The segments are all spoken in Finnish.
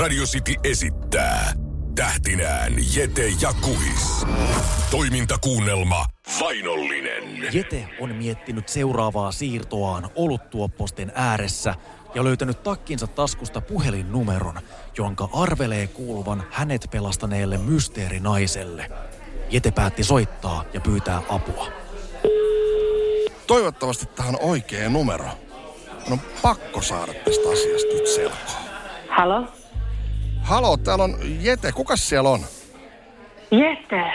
Radio City esittää tähtinään Jete ja Kuhis. Toimintakuunnelma Vainollinen. Jete on miettinyt seuraavaa siirtoaan oluttuopposten ääressä ja löytänyt takkinsa taskusta puhelinnumeron, jonka arvelee kuuluvan hänet pelastaneelle mysteerinaiselle. Jete päätti soittaa ja pyytää apua. Toivottavasti tähän on oikea numero. On pakko saada tästä asiasta nyt selkoa. Halo? Halo, täällä on Jete. Kukas siellä on? Jete.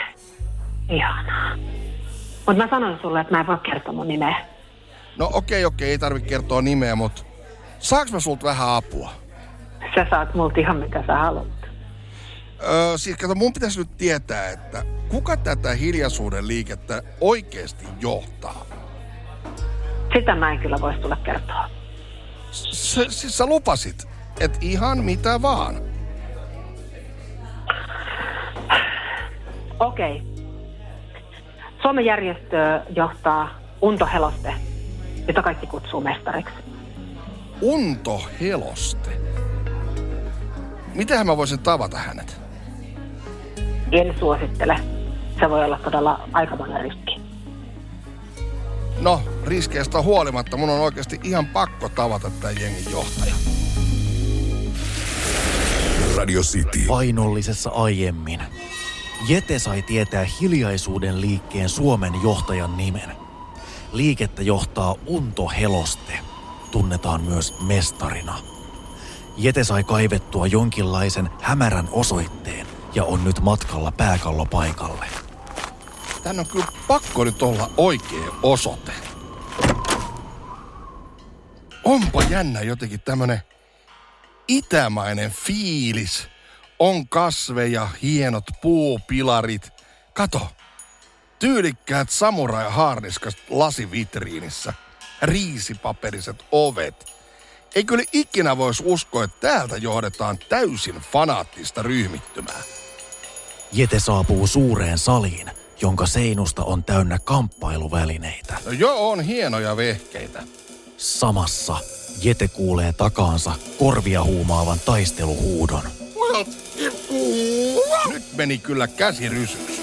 Ihanaa. Mutta mä sanoin sulle, että mä en voi kertoa mun nimeä. No okei, okei, ei tarvitse kertoa nimeä, mutta saaks mä sulta vähän apua? Sä saat multa ihan mitä sä haluat. Öö, siis kato, mun pitäisi nyt tietää, että kuka tätä hiljaisuuden liikettä oikeasti johtaa? Sitä mä en kyllä voi sulle kertoa. S- siis sä lupasit, että ihan mitä vaan. Okei. Suomen järjestö johtaa Unto Heloste, jota kaikki kutsuu mestariksi. Unto Heloste. Mitähän mä voisin tavata hänet? En suosittele. Se voi olla todella aikamoinen riski. No, riskeistä huolimatta mun on oikeasti ihan pakko tavata tämän jengin johtaja. Radio City. Painollisessa aiemmin. Jete sai tietää hiljaisuuden liikkeen Suomen johtajan nimen. Liikettä johtaa Unto Heloste. Tunnetaan myös mestarina. Jete sai kaivettua jonkinlaisen hämärän osoitteen ja on nyt matkalla pääkallopaikalle. Tän on kyllä pakko nyt olla oikea osoite. Onpa jännä jotenkin tämmönen itämainen fiilis. On kasveja, hienot puupilarit. Kato, tyylikkäät samurai-haarniskat lasivitriinissä. Riisipaperiset ovet. Ei kyllä ikinä voisi uskoa, että täältä johdetaan täysin fanaattista ryhmittymää. Jete saapuu suureen saliin, jonka seinusta on täynnä kamppailuvälineitä. No joo, on hienoja vehkeitä. Samassa Jete kuulee takaansa korvia huumaavan taisteluhuudon. Nyt meni kyllä käsi rysyksi.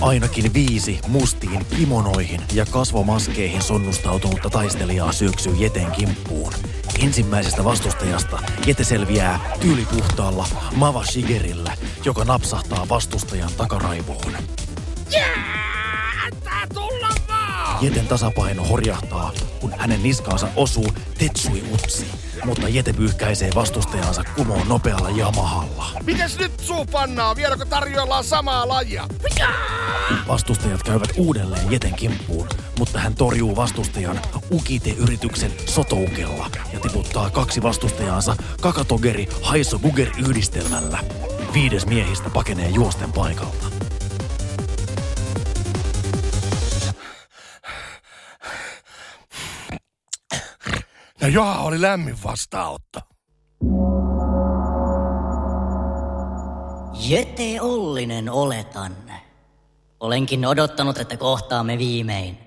Ainakin viisi mustiin kimonoihin ja kasvomaskeihin sonnustautunutta taistelijaa syöksyy Jeten kimppuun. Ensimmäisestä vastustajasta Jete selviää tyylipuhtaalla Mava Shigerillä, joka napsahtaa vastustajan takaraivoon. Jeten tasapaino horjahtaa, kun hänen niskaansa osuu Tetsui Utsi, mutta Jete pyyhkäisee vastustajansa kumoon nopealla Yamahalla. Mikäs nyt suu pannaa? Vieläkö tarjoillaan samaa lajia? Vastustajat käyvät uudelleen Jeten kimppuun, mutta hän torjuu vastustajan Ukite-yrityksen sotoukella ja tiputtaa kaksi vastustajaansa Kakatogeri Haiso Guger yhdistelmällä. Viides miehistä pakenee juosten paikalta. Ja Joha oli lämmin vastaanotto. Jete Ollinen oletan. Olenkin odottanut, että kohtaamme viimein.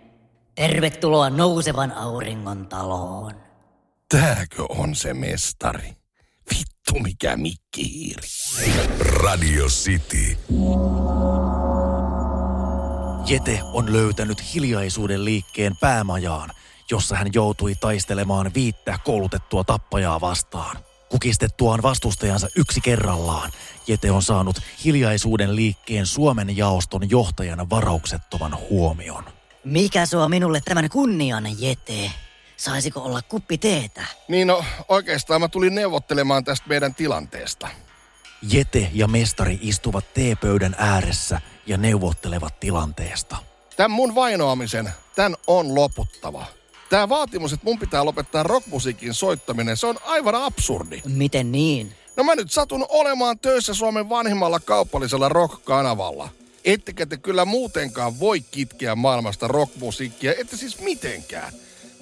Tervetuloa nousevan auringon taloon. Tääkö on se mestari? Vittu mikä mikkihiiri. Radio City. Jete on löytänyt hiljaisuuden liikkeen päämajaan, jossa hän joutui taistelemaan viittä koulutettua tappajaa vastaan. Kukistettuaan vastustajansa yksi kerrallaan, Jete on saanut hiljaisuuden liikkeen Suomen jaoston johtajana varauksettoman huomion. Mikä suo minulle tämän kunnian, Jete? Saisiko olla kuppi teetä? Niin no, oikeastaan mä tulin neuvottelemaan tästä meidän tilanteesta. Jete ja mestari istuvat teepöydän ääressä ja neuvottelevat tilanteesta. Tämän mun vainoamisen, tän on loputtava. Tää vaatimus, että mun pitää lopettaa rockmusiikin soittaminen, se on aivan absurdi. Miten niin? No mä nyt satun olemaan töissä Suomen vanhimmalla kaupallisella rock-kanavalla. Ettekä te kyllä muutenkaan voi kitkeä maailmasta rockmusiikkia, ette siis mitenkään.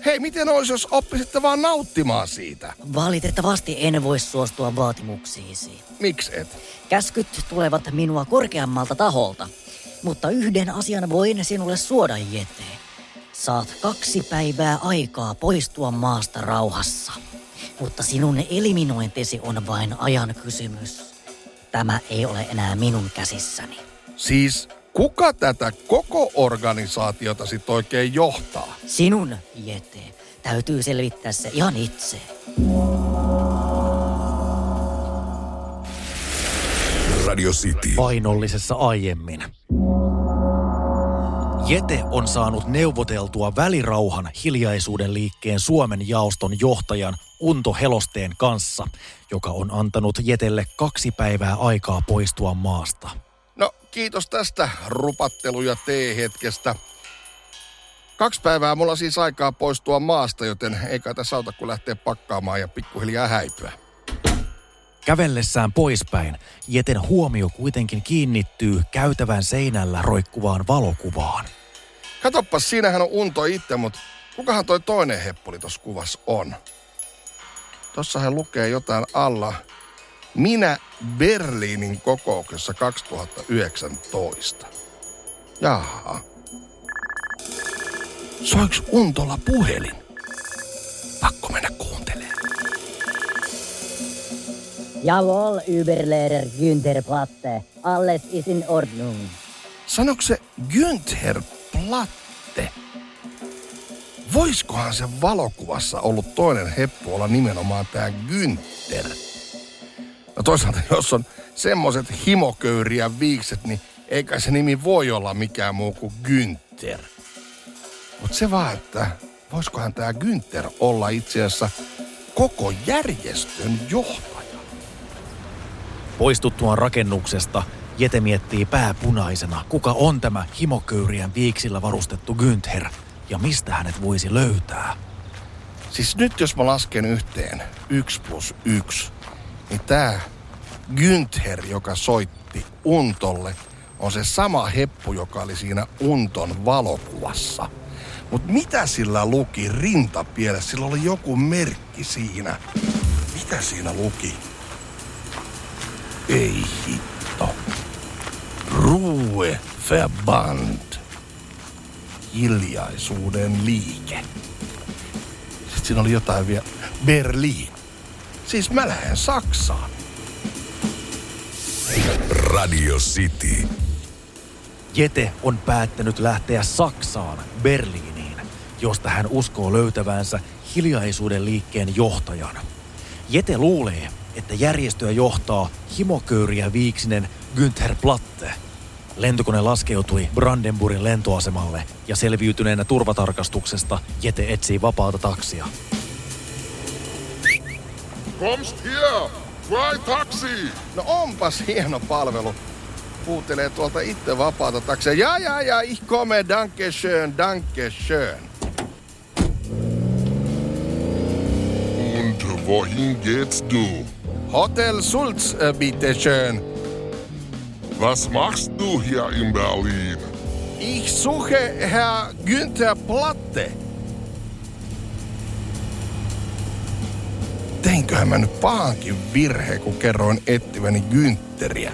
Hei, miten olisi, jos oppisitte vaan nauttimaan siitä? Valitettavasti en voi suostua vaatimuksiisi. Miksi et? Käskyt tulevat minua korkeammalta taholta. Mutta yhden asian voin sinulle suoda, Jete. Saat kaksi päivää aikaa poistua maasta rauhassa. Mutta sinun eliminointisi on vain ajan kysymys. Tämä ei ole enää minun käsissäni. Siis kuka tätä koko organisaatiota sit oikein johtaa? Sinun, Jete, täytyy selvittää se ihan itse. Radio City. Painollisessa aiemmin. Jete on saanut neuvoteltua välirauhan hiljaisuuden liikkeen Suomen jaoston johtajan Unto Helosteen kanssa, joka on antanut Jetelle kaksi päivää aikaa poistua maasta. No kiitos tästä rupattelu- ja tee-hetkestä. Kaksi päivää mulla siis aikaa poistua maasta, joten ei kai tässä auta kun lähteä pakkaamaan ja pikkuhiljaa häipyä. Kävellessään poispäin, Jeten huomio kuitenkin kiinnittyy käytävän seinällä roikkuvaan valokuvaan. Katoppas, siinähän on Unto itse, mutta kukahan toi toinen heppuli tuossa kuvassa on? Tossahan lukee jotain alla. Minä Berliinin kokouksessa 2019. Jaha. Soiks Untolla puhelin? Pakko mennä kuuntelemaan. Jawohl, Überlehrer Günther Platte. Alles ist in Ordnung. Sanoiko se Günther Platte? Voiskohan se valokuvassa ollut toinen heppu olla nimenomaan tämä Günther? No toisaalta, jos on semmoset himoköyriä viikset, niin eikä se nimi voi olla mikään muu kuin Günther. Mut se vaan, että voisikohan tämä Günther olla itse asiassa koko järjestön johtaja? Poistuttuaan rakennuksesta, Jete miettii pääpunaisena, kuka on tämä himoköyrien viiksillä varustettu Günther ja mistä hänet voisi löytää. Siis nyt jos mä lasken yhteen yksi plus yksi, niin tää Günther, joka soitti Untolle, on se sama heppu, joka oli siinä Unton valokuvassa. Mut mitä sillä luki rintapielessä? Sillä oli joku merkki siinä. Mitä siinä luki? Ei hitto. Ruhe Verband. Hiljaisuuden liike. Sitten siinä oli jotain vielä. Berliin. Siis mä lähden Saksaan. Radio City. Jete on päättänyt lähteä Saksaan, Berliiniin, josta hän uskoo löytävänsä hiljaisuuden liikkeen johtajan. Jete luulee, että järjestöä johtaa himoköyriä viiksinen Günther Platte. Lentokone laskeutui Brandenburgin lentoasemalle ja selviytyneenä turvatarkastuksesta Jete etsii vapaata taksia. Kommst hier! Frei taksi! No onpas hieno palvelu. Puutelee tuolta itse vapaata taksia. Ja, ja, ja, ich komme, danke schön, danke schön. Und wohin geht's du? Hotel Sulz, äh, bitte schön. Was machst du hier in Berlin? Ich suche Herr Günther Platte. Teinköhän mä nyt pahankin virhe, kun kerroin etsiväni Günteriä.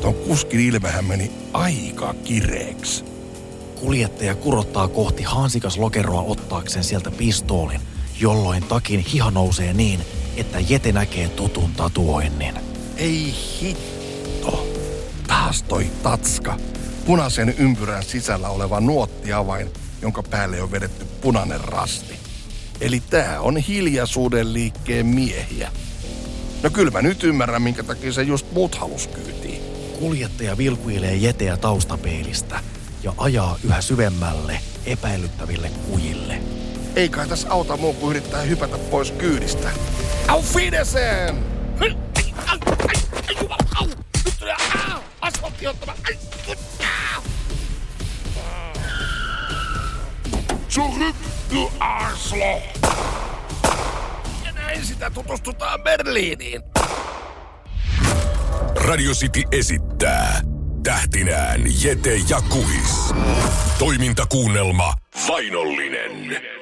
Ton kuskin ilmehän meni aika kireeksi. Kuljettaja kurottaa kohti hansikas lokeroa ottaakseen sieltä pistoolin, jolloin takin hiha nousee niin, että Jete näkee tutun tatuoinnin. Ei hitto. Taas toi tatska. Punaisen ympyrän sisällä oleva nuottiavain, jonka päälle on vedetty punainen rasti. Eli tää on hiljaisuuden liikkeen miehiä. No kyllä mä nyt ymmärrän, minkä takia se just mut halus kyytiin. Kuljettaja vilkuilee Jeteä taustapeilistä ja ajaa yhä syvemmälle epäilyttäville kujille. Ei kai tässä auta muu kuin yrittää hypätä pois kyydistä. Auf Wiedersehen! Zurück, du Arschloch! Ja näin sitä tutustutaan Berliiniin. Radio City esittää tähtinään Jete ja Kuhis. Toimintakuunnelma Vainollinen.